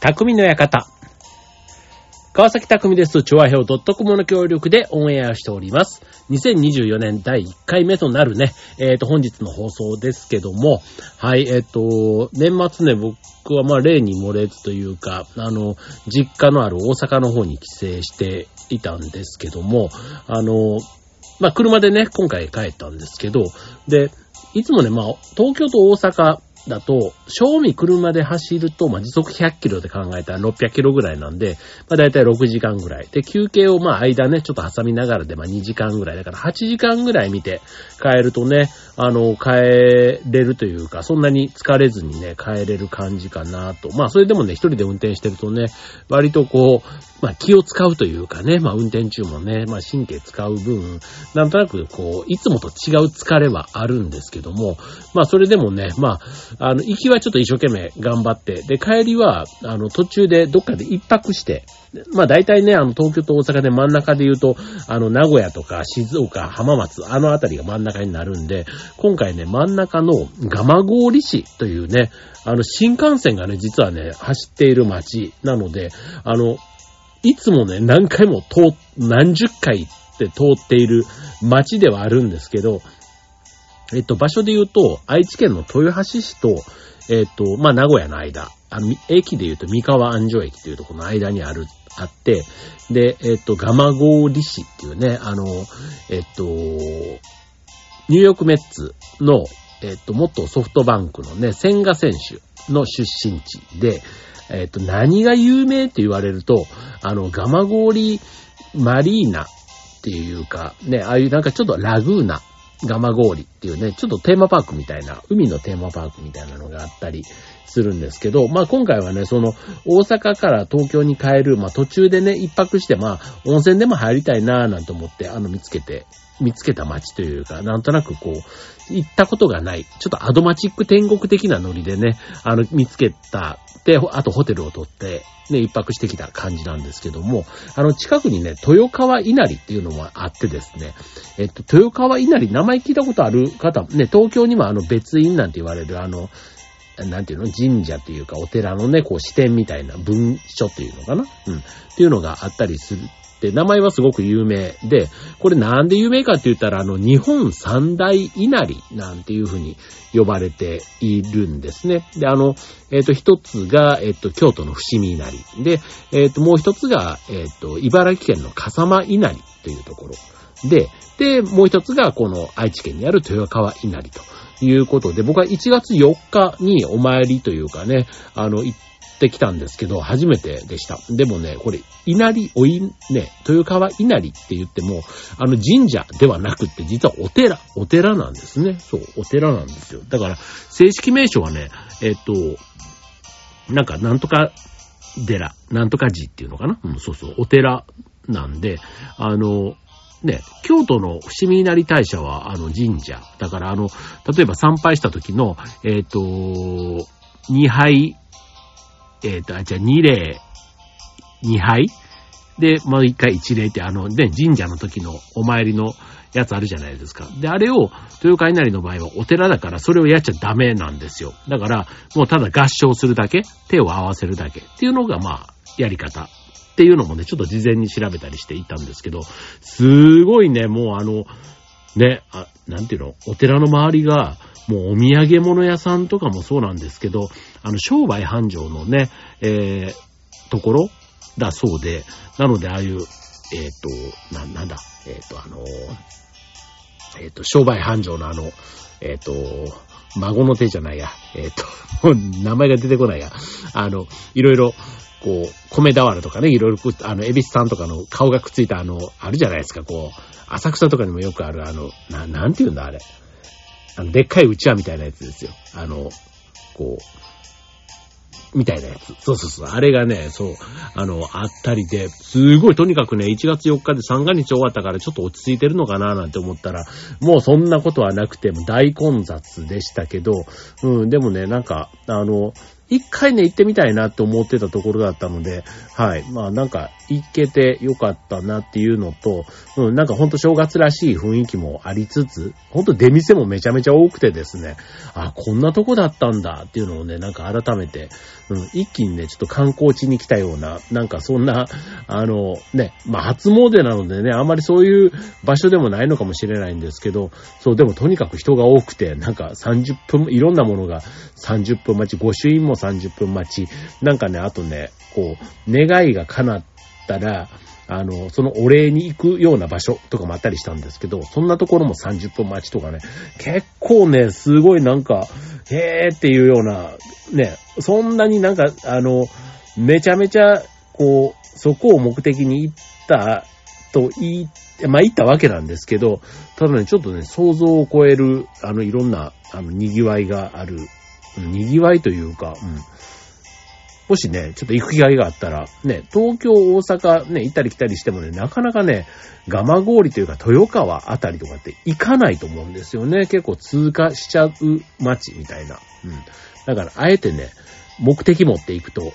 匠の館。川崎匠です。調和表 .com の協力でオンエアしております。2024年第1回目となるね、えっ、ー、と、本日の放送ですけども、はい、えっ、ー、と、年末ね、僕はまあ例に漏れずというか、あの、実家のある大阪の方に帰省していたんですけども、あの、まあ車でね、今回帰ったんですけど、で、いつもね、まあ、東京と大阪だと、賞味車で走ると、まあ、時速100キロで考えたら600キロぐらいなんで、まあ、だいたい6時間ぐらい。で、休憩をまあ、間ね、ちょっと挟みながらで、まあ、2時間ぐらい。だから8時間ぐらい見て帰るとね、あの、帰れるというか、そんなに疲れずにね、帰れる感じかなと。まあ、それでもね、一人で運転してるとね、割とこう、まあ、気を使うというかね、まあ、運転中もね、まあ、神経使う分、なんとなくこう、いつもと違う疲れはあるんですけども、まあ、それでもね、まあ、あの、行きはちょっと一生懸命頑張って、で、帰りは、あの、途中でどっかで一泊して、まあ大体ね、あの東京と大阪で真ん中で言うと、あの名古屋とか静岡、浜松、あのあたりが真ん中になるんで、今回ね、真ん中の蒲郡市というね、あの新幹線がね、実はね、走っている街なので、あの、いつもね、何回も通、何十回って通っている街ではあるんですけど、えっと、場所で言うと、愛知県の豊橋市と、えっと、まあ、名古屋の間、あの、駅で言うと三河安城駅というとこの間にある、あって、で、えっと、ガマゴーリ市っていうね、あの、えっと、ニューヨークメッツの、えっと、元ソフトバンクのね、千賀選手の出身地で、えっと、何が有名って言われると、あの、ガマゴーリマリーナっていうか、ね、ああいうなんかちょっとラグーナガマゴーリっていうね、ちょっとテーマパークみたいな、海のテーマパークみたいなのがあったりするんですけど、まあ今回はね、その大阪から東京に帰る、まあ途中でね、一泊してまあ温泉でも入りたいなぁなんて思って、あの見つけて、見つけた街というか、なんとなくこう、行ったことがない、ちょっとアドマチック天国的なノリでね、あの見つけた、で、あとホテルを取って、ね、一泊してきた感じなんですけども、あの、近くにね、豊川稲荷っていうのもあってですね、えっと、豊川稲荷、名前聞いたことある方、ね、東京にもあの別院なんて言われる、あの、なんていうの神社っていうかお寺のね、こう支店みたいな文書っていうのかな？うん。っていうのがあったりする、名前はすごく有名で、これなんで有名かって言ったら、あの、日本三大稲荷なんていうふうに呼ばれているんですね。で、あの、えっ、ー、と、一つが、えっ、ー、と、京都の伏見稲荷。で、えっ、ー、と、もう一つが、えっ、と、茨城県の笠間稲荷というところ。で、で、もう一つが、この愛知県にある豊川稲荷ということで、僕は1月4日にお参りというかね、あの、行ってきたんですけど、初めてでした。でもね、これ、稲荷、おい、ね、豊川稲荷って言っても、あの神社ではなくって、実はお寺、お寺なんですね。そう、お寺なんですよ。だから、正式名称はね、えっと、なんか、なんとか寺、なんとか寺っていうのかな？うん、そうそう、お寺なんで、あの、ね、京都の伏見稲荷大社は、あの、神社。だから、あの、例えば参拝した時の、えっ、ー、と、二杯えっ、ー、と、あ、じゃあ2例、2杯？で、もう一回1例ってあの、ね、神社の時のお参りのやつあるじゃないですか。で、あれを、豊川稲荷の場合はお寺だからそれをやっちゃダメなんですよ。だから、もうただ合唱するだけ、手を合わせるだけっていうのが、まあ、やり方っていうのもね、ちょっと事前に調べたりしていたんですけど、すごいね、もうあの、ね、あ、なんていうの、お寺の周りが、もうお土産物屋さんとかもそうなんですけど、あの、商売繁盛のね、えー、ところだそうで、なので、ああいう、えっ、ー、と、な、なんだ、えっ、ー、と、あの、えっ、と、商売繁盛のあの、えっ、と、孫の手じゃないや、えっ、と、名前が出てこないや、あの、いろいろ、こう、米俵とかね、いろいろ、あの、エビスさんとかの顔がくっついたあの、あるじゃないですか、こう、浅草とかにもよくあるあの、な、なんて言うんだ、あれ。あの、でっかいうちわみたいなやつですよ。あの、こう、みたいなやつ。そうそうそう。あれがね、そう、あの、あったりで、すごい、とにかくね、1月4日で三が日終わったからちょっと落ち着いてるのかななんて思ったら、もうそんなことはなくて、も大混雑でしたけど、うん、でもね、なんか、あの、一回ね、行ってみたいなって思ってたところだったので、はい。まあなんか、行けてよかったなっていうのと、うん、なんかほんと正月らしい雰囲気もありつつ、ほんと出店もめちゃめちゃ多くてですね、あ、こんなとこだったんだっていうのをね、なんか改めて、うん、一気にね、ちょっと観光地に来たような、なんかそんな、あの、ね、まあ初詣なのでね、あんまりそういう場所でもないのかもしれないんですけど、そう、でもとにかく人が多くて、なんか30分、いろんなものが30分待ち、御朱印も30分待ち、なんかね、あとね、こう、願いが叶ったら、あの、そのお礼に行くような場所とかもあったりしたんですけど、そんなところも30分待ちとかね、結構ね、すごいなんか、へーっていうような、ね、そんなになんか、あの、めちゃめちゃ、こう、そこを目的に行ったと言い、まあ行ったわけなんですけど、ただね、ちょっとね、想像を超える、あの、いろんな、あの、賑わいがある、賑わいというか、うん。もしね、ちょっと行く機会があったら、ね、東京、大阪、ね、行ったり来たりしてもね、なかなかね、蒲郡というか豊川あたりとかって行かないと思うんですよね。結構通過しちゃう街みたいな。うん。だから、あえてね、目的持っていくと、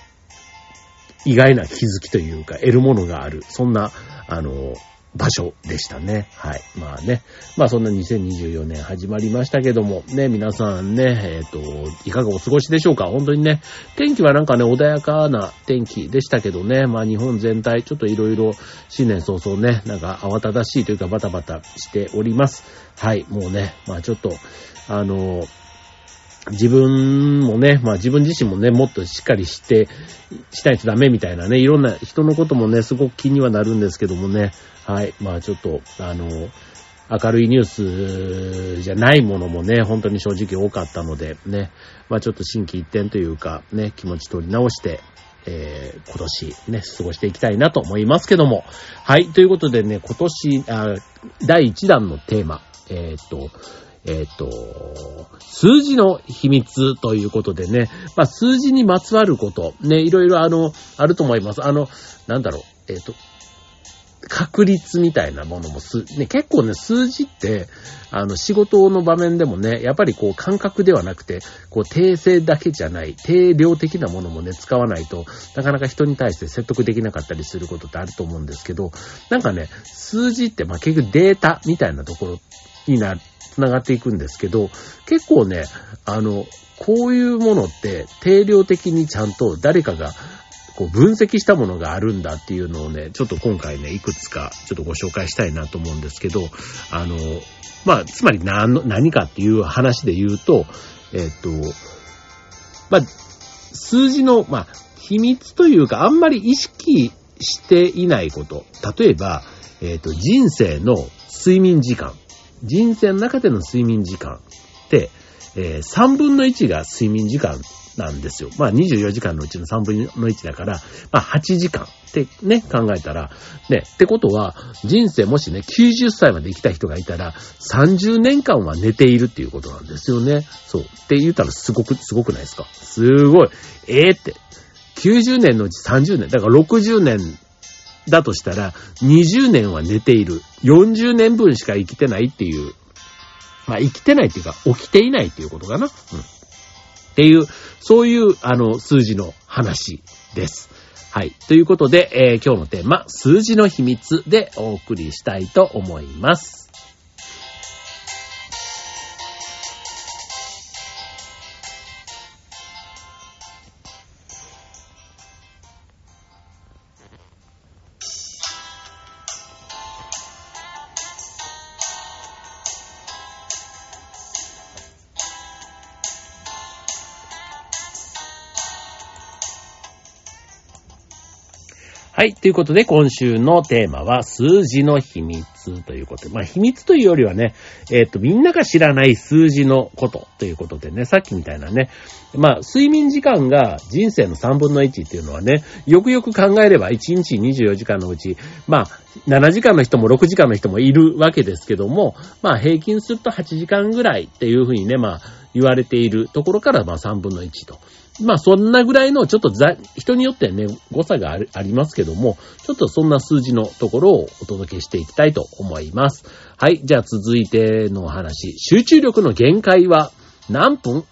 意外な気づきというか、得るものがある。そんな、あの、場所でしたね。はい。まあね。まあそんな2024年始まりましたけども、ね、皆さんね、えっ、ー、と、いかがお過ごしでしょうか？本当にね、天気はなんかね、穏やかな天気でしたけどね、まあ日本全体、ちょっといろいろ新年早々ね、なんか慌ただしいというかバタバタしております。はい。もうね、まあちょっと、あの、自分もね、まあ自分自身もね、もっとしっかりして、しないとダメみたいなね、いろんな人のこともね、すごく気にはなるんですけどもね、はい。まあちょっと、あの、明るいニュースじゃないものもね、本当に正直多かったので、ね、まあちょっと心機一転というか、ね、気持ち取り直して、えー、今年ね、過ごしていきたいなと思いますけども。はい。ということでね、今年、あ第1弾のテーマ、えー、っと、えっ、と、数字の秘密ということでね、まあ、数字にまつわること、ね、いろいろあの、あると思います。あの、なんだろう、えっ、と、確率みたいなものもす、ね、結構ね、数字って、あの、仕事の場面でもね、やっぱりこう、感覚ではなくて、こう、定性だけじゃない、定量的なものもね、使わないと、なかなか人に対して説得できなかったりすることってあると思うんですけど、なんかね、数字って、まあ、結局データみたいなところにな、繋がっていくんですけど、結構ね、あの、こういうものって定量的にちゃんと誰かがこう分析したものがあるんだっていうのをね、ちょっと今回ね、いくつかちょっとご紹介したいなと思うんですけど、あの、まあ、つまり何の、何かっていう話で言うと、えっ、と、まあ、数字の、まあ、秘密というか、あんまり意識していないこと。例えば、えっ、と、人生の睡眠時間。人生の中での睡眠時間って、えー、3分の1が睡眠時間なんですよ。まあ24時間のうちの3分の1だから、まあ8時間ってね、考えたら、ね、ってことは、人生もしね、90歳まで生きた人がいたら、30年間は寝ているっていうことなんですよね。そう。って言ったらすごく、すごくないですか？すごい。ええー、って。90年のうち30年。だから60年だとしたら、20年は寝ている。40年分しか生きてないっていう。まあ生きてないっていうか、起きていないっていうことかな。うん。っていう、そういう、あの、数字の話です。はい。ということで、えー、今日のテーマ、数字の秘密でお送りしたいと思います。はい。ということで、今週のテーマは、数字の秘密ということで、まあ、秘密というよりはね、えっ、と、みんなが知らない数字のことということでね、さっきみたいなね、まあ、睡眠時間が人生の3分の1っていうのはね、よくよく考えれば、1日24時間のうち、まあ、7時間の人も6時間の人もいるわけですけども、まあ、平均すると8時間ぐらいっていうふうにね、まあ、言われているところから、まあ、3分の1と。まあそんなぐらいのちょっとざ人によってね、誤差があありますけども、ちょっとそんな数字のところをお届けしていきたいと思います。はい。じゃあ続いてのお話。集中力の限界は何分？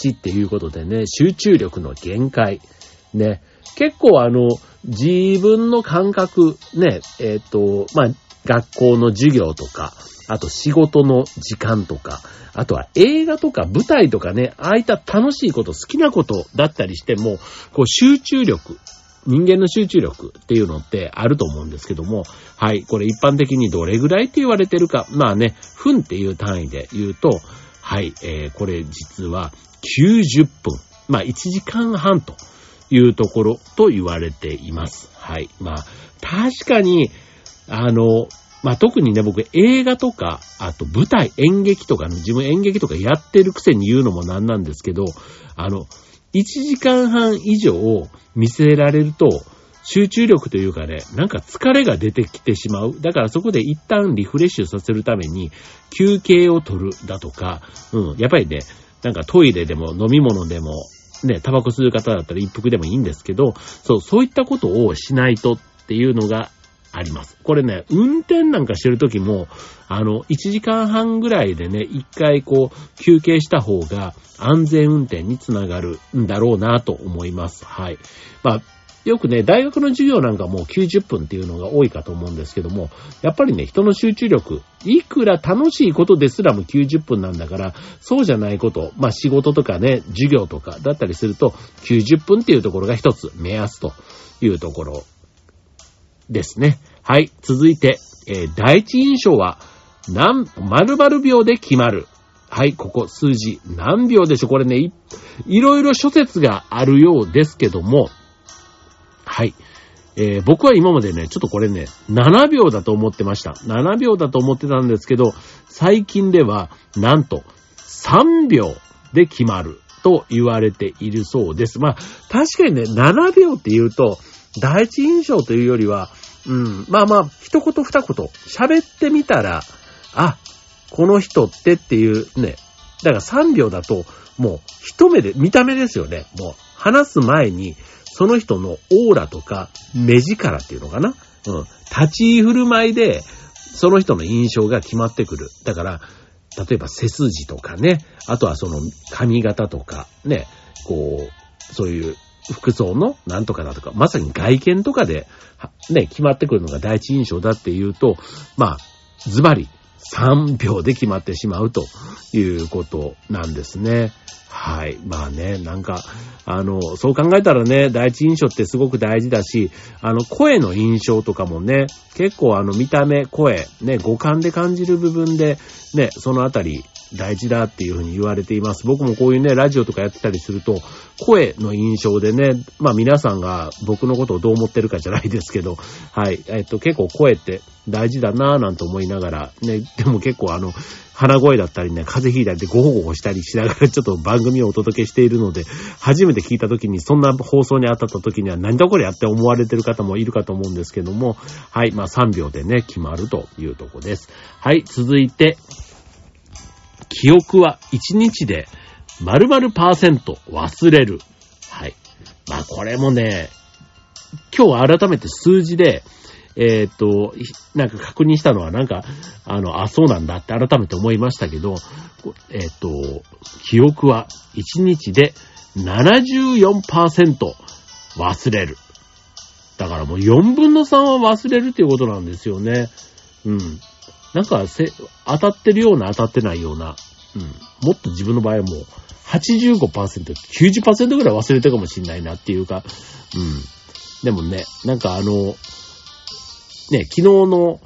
チっていうことでね、集中力の限界。ね。結構あの、自分の感覚、ね、えっ、と、まあ、学校の授業とか、あと仕事の時間とか、あとは映画とか舞台とかね、ああいった楽しいこと、好きなことだったりしても、こう集中力、人間の集中力っていうのってあると思うんですけども、はい、これ一般的にどれぐらいって言われてるか、まあね、分っていう単位で言うと、はい、えー、これ実は90分、まあ1時間半というところと言われています。はい、まあ確かに、あの、まあ、特にね、僕映画とか、あと舞台、演劇とかね、自分演劇とかやってるくせに言うのもなんなんですけど、あの、1時間半以上見せられると、集中力というかね、なんか疲れが出てきてしまう。だからそこで一旦リフレッシュさせるために、休憩を取るだとか、うん、やっぱりね、なんかトイレでも飲み物でも、ね、タバコ吸う方だったら一服でもいいんですけど、そう、そういったことをしないとっていうのがあります。これね、運転なんかしてる時も、あの、1時間半ぐらいでね、一回こう、休憩した方が安全運転につながるんだろうなと思います。はい。まあ、よくね、大学の授業なんかもう90分っていうのが多いかと思うんですけども、やっぱりね、人の集中力、いくら楽しいことですらも90分なんだから、そうじゃないこと、まあ仕事とかね、授業とかだったりすると、90分っていうところが一つ目安というところですね。はい。続いて、えー、第一印象は、何、〇〇秒で決まる。はい、ここ数字何秒でしょうこれねい、いろいろ諸説があるようですけども、はい。えー、僕は今までね、ちょっとこれね、7秒だと思ってました。7秒だと思ってたんですけど、最近では、なんと、3秒で決まると言われているそうです。まあ、確かにね、7秒って言うと、第一印象というよりは、うん、まあまあ、一言二言、喋ってみたら、あ、この人ってっていうね、だから3秒だと、もう一目で、見た目ですよね。もう話す前に、その人のオーラとか目力っていうのかなうん。立ち居振る舞いで、その人の印象が決まってくる。だから、例えば背筋とかね、あとはその髪型とか、ね、こう、そういう服装のなんとかだとか、まさに外見とかで、ね、決まってくるのが第一印象だっていうと、まあ、ズバリ3秒で決まってしまうということなんですね。はい。まあね、なんか、あの、そう考えたらね、第一印象ってすごく大事だし、あの、声の印象とかもね、結構あの、見た目、声、ね、五感で感じる部分で、ね、そのあたり、大事だっていうふうに言われています。僕もこういうね、ラジオとかやってたりすると、声の印象でね、まあ皆さんが僕のことをどう思ってるかじゃないですけど、はい、えっと結構声って大事だなぁなんて思いながら、ね、でも結構あの、鼻声だったりね、風邪ひいたりでゴホゴホしたりしながらちょっと番組をお届けしているので、初めて聞いた時にそんな放送に当たった時には何だこれやって思われてる方もいるかと思うんですけども、はい、まあ3秒でね、決まるというとこです。はい、続いて、記憶は1日で〇〇パーセント忘れる。はい。まあこれもね、今日改めて数字で、えっ、と、なんか確認したのはなんか、あの、あ、そうなんだって改めて思いましたけど、えっ、と、記憶は1日で74%忘れる。だからもう4分の3は忘れるっていうことなんですよね。うん。なんかせ、当たってるような当たってないような、うん。もっと自分の場合はもう85%、90%ぐらい忘れてかもしんないなっていうか、うん。でもね、なんかあの、ね、昨日の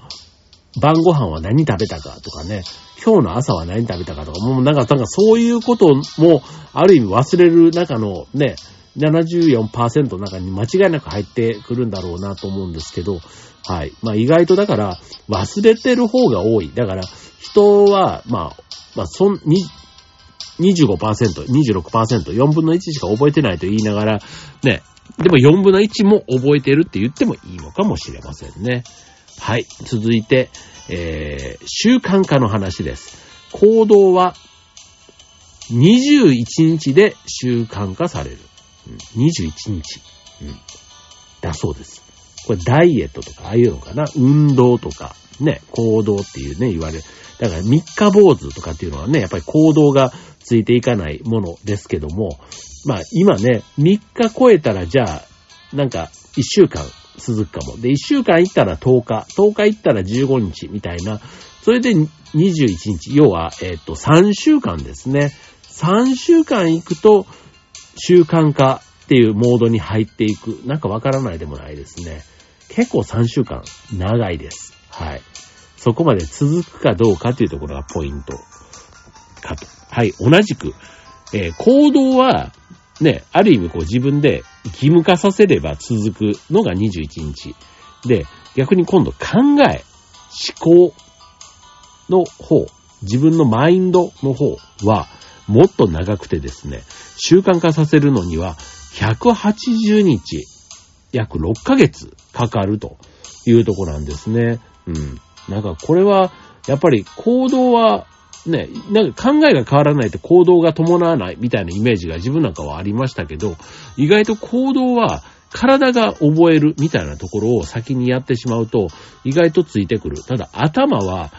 晩ご飯は何食べたかとかね、今日の朝は何食べたかとか、もうなんか、なんかそういうことも、ある意味忘れる中のね、74%の中に間違いなく入ってくるんだろうなと思うんですけど、はい。まあ意外とだから忘れてる方が多い。だから人は、まあ、まあそん、に、25%、26%、4分の1しか覚えてないと言いながら、ね、でも4分の1も覚えてるって言ってもいいのかもしれませんね。はい。続いて、えー、習慣化の話です。行動は21日で習慣化される。うん、21日、うん。だそうです。これダイエットとか、ああいうのかな？運動とか、ね、行動っていうね、言われる。だから三日坊主とかっていうのはね、やっぱり行動がついていかないものですけども、まあ今ね、3日超えたらじゃあ、なんか1週間続くかも。で、1週間行ったら10日、10日行ったら15日みたいな、それで21日、要は、えっ、と、3週間ですね。3週間行くと、習慣化っていうモードに入っていく。なんかわからないでもないですね。結構3週間、長いです。はい。そこまで続くかどうかというところがポイントかと。はい、同じく、えー、行動は、ね、ある意味こう自分で義務化させれば続くのが21日。で、逆に今度考え、思考の方、自分のマインドの方は、もっと長くてですね、習慣化させるのには、180日、約6ヶ月かかるというとこなんですね。うん。なんかこれは、やっぱり行動は、ね、なんか考えが変わらないと行動が伴わないみたいなイメージが自分なんかはありましたけど、意外と行動は体が覚えるみたいなところを先にやってしまうと、意外とついてくる。ただ頭は、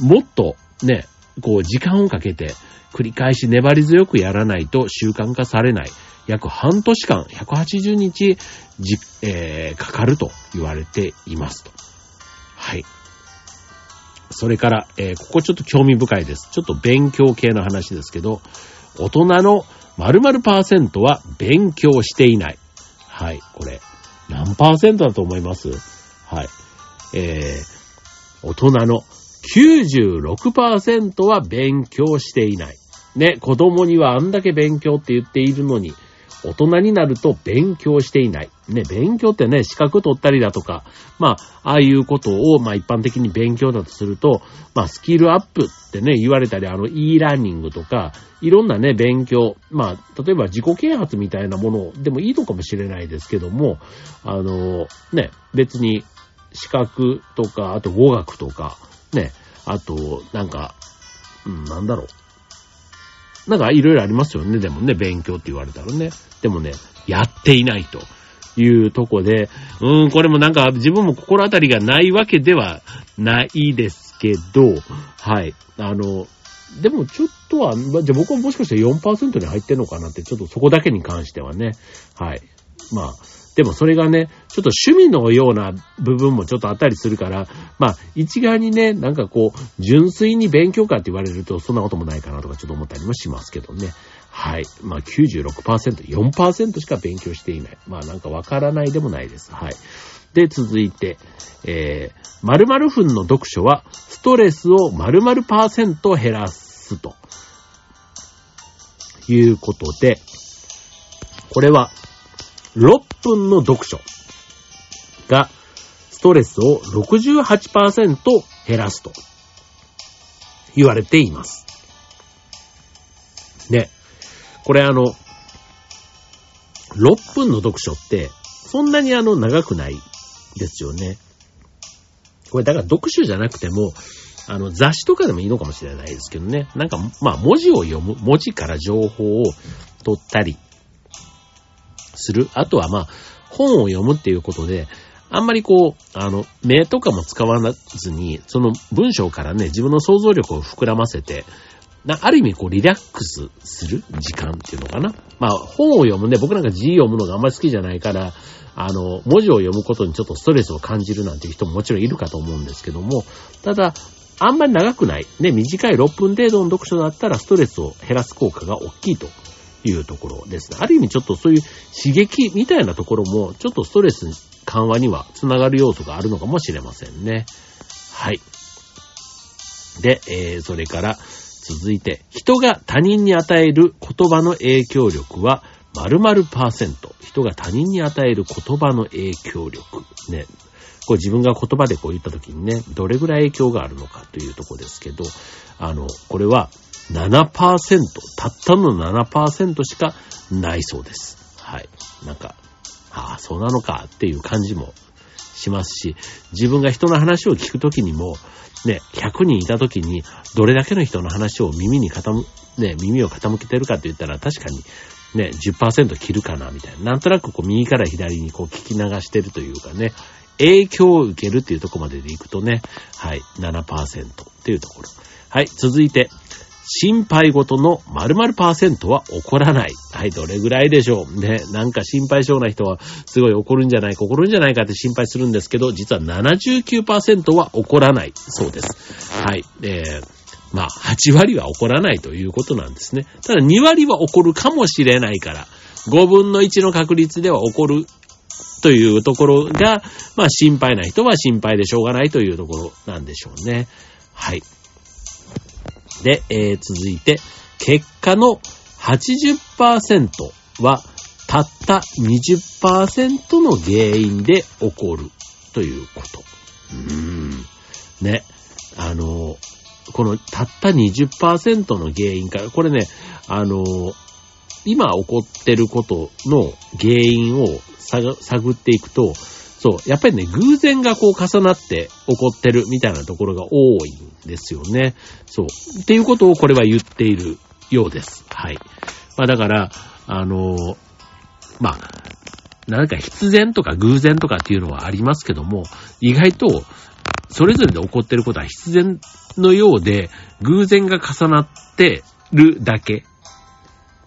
もっとね、こう時間をかけて繰り返し粘り強くやらないと習慣化されない。約半年間、180日、じ、えー、かかると言われていますと。はい。それから、えー、ここちょっと興味深いです。ちょっと勉強系の話ですけど、大人の〇〇パーセントは勉強していない。はい、これ、何パーセントだと思います？はい。えー、大人の96%は勉強していない。ね、子供にはあんだけ勉強って言っているのに、大人になると勉強していない。ね、勉強ってね、資格取ったりだとか、まあ、ああいうことを、まあ一般的に勉強だとすると、まあスキルアップってね、言われたり、あの、e ラーニングとか、いろんなね、勉強、まあ、例えば自己啓発みたいなものでもいいのかもしれないですけども、あの、ね、別に資格とか、あと語学とか、ね、あと、なんか、うん、なんだろう。なんかいろいろありますよね。でもね、勉強って言われたらね。でもね、やっていないというとこで、うーん、これもなんか自分も心当たりがないわけではないですけど、はい。あの、でもちょっとは、じゃあ僕はもしかして4%に入ってんのかなって、ちょっとそこだけに関してはね。はい。まあ、でもそれがね、ちょっと趣味のような部分もちょっとあったりするから、まあ、一概にね、なんかこう、純粋に勉強かって言われると、そんなこともないかなとかちょっと思ったりもしますけどね。はい。まあ96%、4%しか勉強していない。まあなんかわからないでもないです。はい。で、続いて、えー、〇〇分の読書は、ストレスを〇〇パーセント減らすと。いうことで、これは、6分の読書が、ストレスを68%減らすと言われています。ね。これあの、6分の読書って、そんなにあの長くないですよね。これだから読書じゃなくても、あの雑誌とかでもいいのかもしれないですけどね。なんか、まあ文字を読む、文字から情報を取ったりする。あとはまあ本を読むっていうことで、あんまりこう、あの、目とかも使わずに、その文章からね、自分の想像力を膨らませて、な、ある意味こうリラックスする時間っていうのかな。まあ本を読むね、僕なんか字読むのがあんまり好きじゃないから、あの、文字を読むことにちょっとストレスを感じるなんていう人ももちろんいるかと思うんですけども、ただ、あんまり長くない、ね、短い6分程度の読書だったらストレスを減らす効果が大きいというところです。ある意味ちょっとそういう刺激みたいなところも、ちょっとストレス緩和にはつながる要素があるのかもしれませんね。はい。で、えー、それから、続いて、人が他人に与える言葉の影響力は〇〇パーセント。人が他人に与える言葉の影響力。ね。これ自分が言葉でこう言った時にね、どれぐらい影響があるのかというとこですけど、あの、これは7%、たったの7%しかないそうです。はい。なんか、ああ、そうなのかっていう感じもしますし、自分が人の話を聞くときにも、ね、100人いたときに、どれだけの人の話を耳に傾、ね、耳を傾けてるかって言ったら、確かに、ね、10%切るかな、みたいな。なんとなくこう、右から左にこう、聞き流してるというかね、影響を受けるっていうところまででいくとね、はい、7%っていうところ。はい、続いて、心配事の〇〇パーセントは起こらない。はい、どれぐらいでしょう。ね、なんか心配性な人はすごい起こるんじゃないか、起こるんじゃないかって心配するんですけど、実は79%は起こらないそうです。はい、えー、まあ、8割は起こらないということなんですね。ただ2割は起こるかもしれないから、5分の1の確率では起こるというところが、まあ心配な人は心配でしょうがないというところなんでしょうね。はい。で、えー、続いて、結果の80%はたった20%の原因で起こるということ。うーん。ね。あの、このたった20%の原因から、これね、あの、今起こってることの原因を探っていくと、そう、やっぱりね、偶然がこう重なって起こってるみたいなところが多いんですよね。そう。っていうことをこれは言っているようです。はい。まあだから、あのー、まあ、なんか必然とか偶然とかっていうのはありますけども、意外と、それぞれで起こってることは必然のようで、偶然が重なってるだけ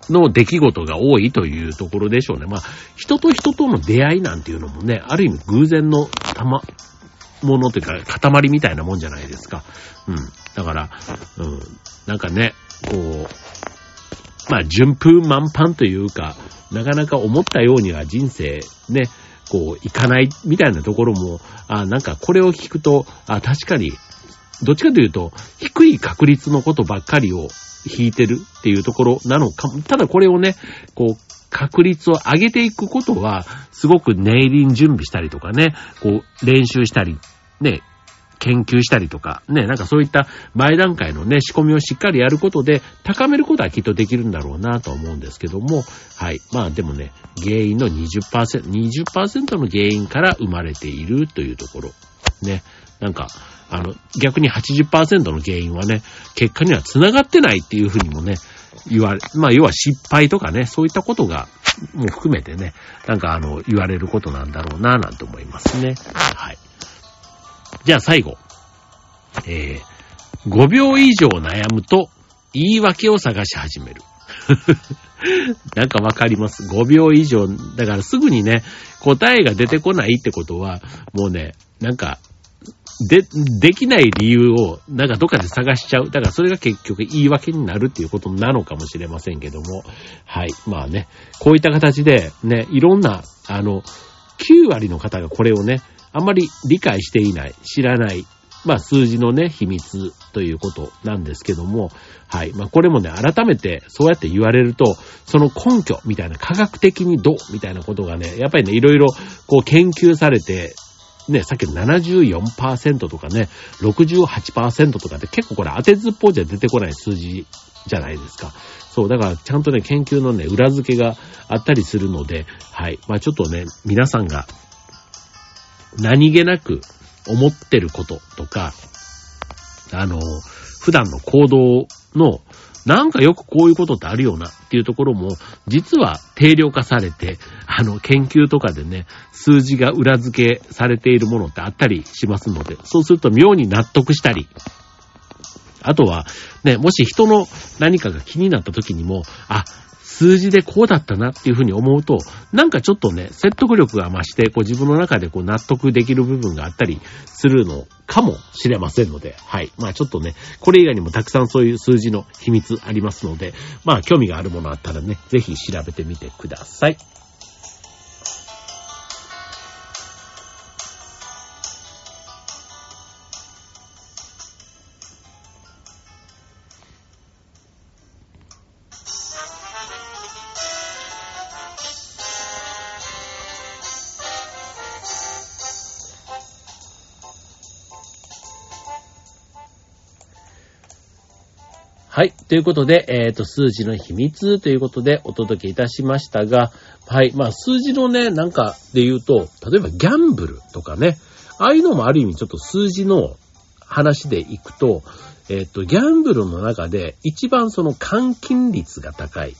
の出来事が多いというところでしょうね。まあ、人と人との出会いなんていうのもね、ある意味偶然のたま、ものというか、塊みたいなもんじゃないですか。うん。だから、うん。なんかね、こう、まあ、順風満帆というか、なかなか思ったようには人生ね、こう、いかないみたいなところも、あなんかこれを聞くと、あ確かに、どっちかというと、低い確率のことばっかりを引いてるっていうところなのかも。ただこれをね、こう、確率を上げていくことは、すごく念入りに準備したりとかね、こう、練習したり、ね、研究したりとか、ね、なんかそういった前段階のね、仕込みをしっかりやることで、高めることはきっとできるんだろうなと思うんですけども、はい。まあでもね、原因の20%、20%の原因から生まれているというところ。ね、なんか、あの、逆に80%の原因はね、結果には繋がってないっていうふうにもね、言われ、まあ要は失敗とかね、そういったことが、もう含めてね、なんかあの、言われることなんだろうな、なんて思いますね。はい。じゃあ最後。えー、5秒以上悩むと、言い訳を探し始める。なんかわかります？5秒以上。だからすぐにね、答えが出てこないってことは、もうね、なんか、で、できない理由を、なんかどっかで探しちゃう。だからそれが結局言い訳になるっていうことなのかもしれませんけども。はい。まあね、こういった形で、ね、いろんな、あの、9割の方がこれをね、あんまり理解していない、知らない、まあ数字のね、秘密ということなんですけども、はい。まあこれもね、改めてそうやって言われると、その根拠みたいな科学的にどうみたいなことがね、やっぱりね、いろいろこう研究されて、ね、さっきの74%とかね、68%とかって結構これ当てずっぽうじゃ出てこない数字じゃないですか。そう、だからちゃんとね、研究のね、裏付けがあったりするので、はい。まあちょっとね、皆さんが何気なく思ってることとか、あの、普段の行動のなんかよくこういうことってあるよなっていうところも、実は定量化されて、あの、研究とかでね、数字が裏付けされているものってあったりしますので、そうすると妙に納得したり、あとは、ね、もし人の何かが気になった時にも、あ、数字でこうだったなっていうふうに思うと、なんかちょっとね、説得力が増して、こう自分の中でこう納得できる部分があったりするのかもしれませんので、はい。まあちょっとね、これ以外にもたくさんそういう数字の秘密ありますので、まあ興味があるものあったらね、ぜひ調べてみてください。はい。ということで、えっ、ー、と、数字の秘密ということでお届けいたしましたが、はい。まあ、数字のね、なんかで言うと、例えばギャンブルとかね、ああいうのもある意味ちょっと数字の話でいくと、えっ、ー、と、ギャンブルの中で一番その換金率が高い。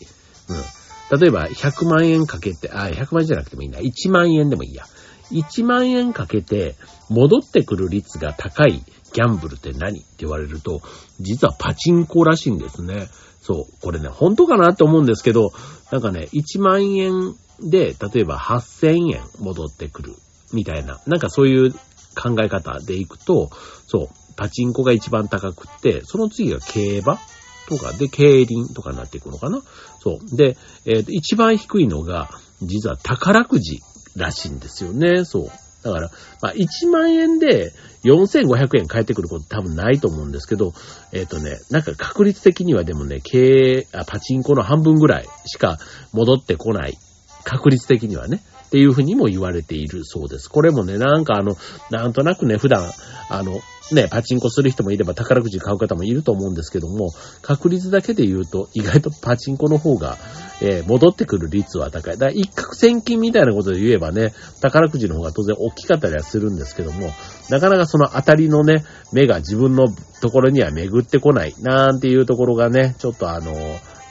うん。例えば、100万円かけて、あ、100万円じゃなくてもいいんだ。1万円でもいいや。1万円かけて戻ってくる率が高いギャンブルって何って言われると、実はパチンコらしいんですね。そう。これね、本当かなって思うんですけど、なんかね、1万円で、例えば8000円戻ってくるみたいな、なんかそういう考え方でいくと、そう、パチンコが一番高くって、その次が競馬とかで、競輪とかになっていくのかなそう。で、えっ、ー、と、一番低いのが、実は宝くじらしいんですよね。そう。だから、まあ、1万円で4500円返ってくること多分ないと思うんですけど、えっ、ー、とね、なんか確率的にはでもね、経営、あ、パチンコの半分ぐらいしか戻ってこない。確率的にはね。っていうふうにも言われているそうです。これもね、なんかあの、なんとなくね、普段、あの、ね、パチンコする人もいれば宝くじ買う方もいると思うんですけども、確率だけで言うと、意外とパチンコの方が、えー、戻ってくる率は高い。だから一攫千金みたいなことで言えばね、宝くじの方が当然大きかったりはするんですけども、なかなかその当たりのね、目が自分のところには巡ってこない、なんていうところがね、ちょっとあの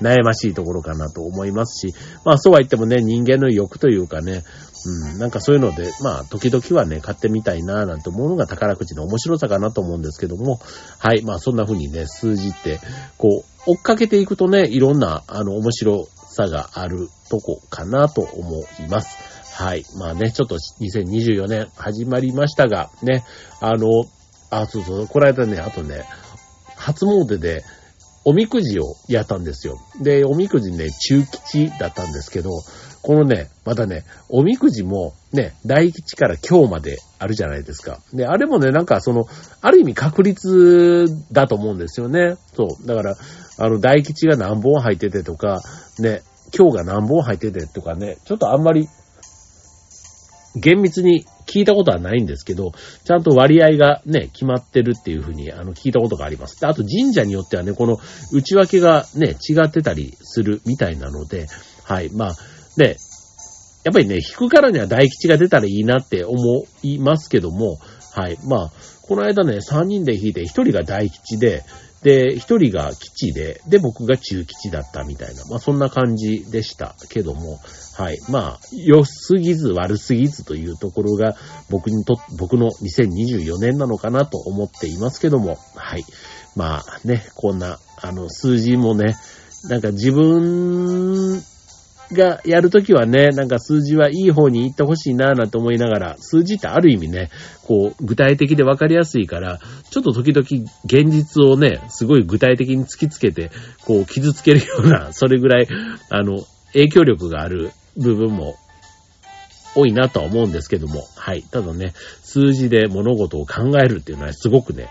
悩ましいところかなと思いますし、まあそうは言ってもね、人間の欲というかね、うん、なんかそういうので、まあ、時々はね、買ってみたいな、なんて思うのが宝くじの面白さかなと思うんですけども、はい、まあそんな風にね、数字って、こう、追っかけていくとね、いろんな、あの、面白さがあるとこかなと思います。はい。まあね、ちょっと2024年始まりましたが、ね、あの、あ、そうそう、この間ね、あとね、初詣で、おみくじをやったんですよ。で、おみくじね、中吉だったんですけど、このね、またね、おみくじもね、大吉から今日まであるじゃないですか。で、あれもね、なんかその、ある意味確率だと思うんですよね。そう。だから、あの、大吉が何本入っててとか、ね、今日が何本入っててとかね、ちょっとあんまり、厳密に聞いたことはないんですけど、ちゃんと割合がね、決まってるっていうふうに、あの、聞いたことがあります。であと神社によってはね、この内訳がね、違ってたりするみたいなので、はい、まあ、で、やっぱりね、引くからには大吉が出たらいいなって思いますけども、はい。まあ、この間ね、3人で引いて、1人が大吉で、で、1人が吉で、で、僕が中吉だったみたいな、まあそんな感じでしたけども、はい。まあ、良すぎず悪すぎずというところが、僕にと、僕の2024年なのかなと思っていますけども、はい。まあね、こんな、あの、数字もね、なんか自分がやるときはね、なんか数字はいい方に行ってほしいなぁなんて思いながら、数字ってある意味ね、こう、具体的でわかりやすいから、ちょっと時々現実をね、すごい具体的に突きつけて、こう、傷つけるような、それぐらい、あの、影響力がある部分も多いなとは思うんですけども、はい。ただね、数字で物事を考えるっていうのはすごくね、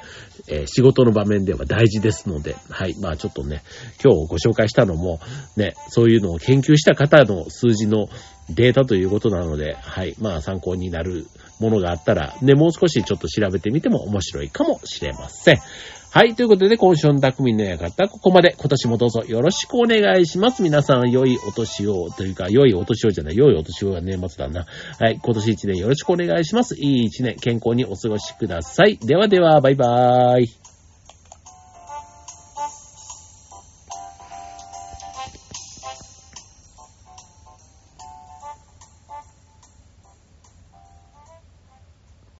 えー、仕事の場面では大事ですので、はい。まあちょっとね、今日ご紹介したのも、ね、そういうのを研究した方の数字のデータということなので、はい。まあ参考になるものがあったら、ね、もう少しちょっと調べてみても面白いかもしれません。はい。ということで、今週の匠の館、ここまで。今年もどうぞよろしくお願いします。皆さん、良いお年を、というか、良いお年をじゃない、良いお年をが年末だな。はい。今年一年よろしくお願いします。いい一年、健康にお過ごしください。ではでは、バイバーイ。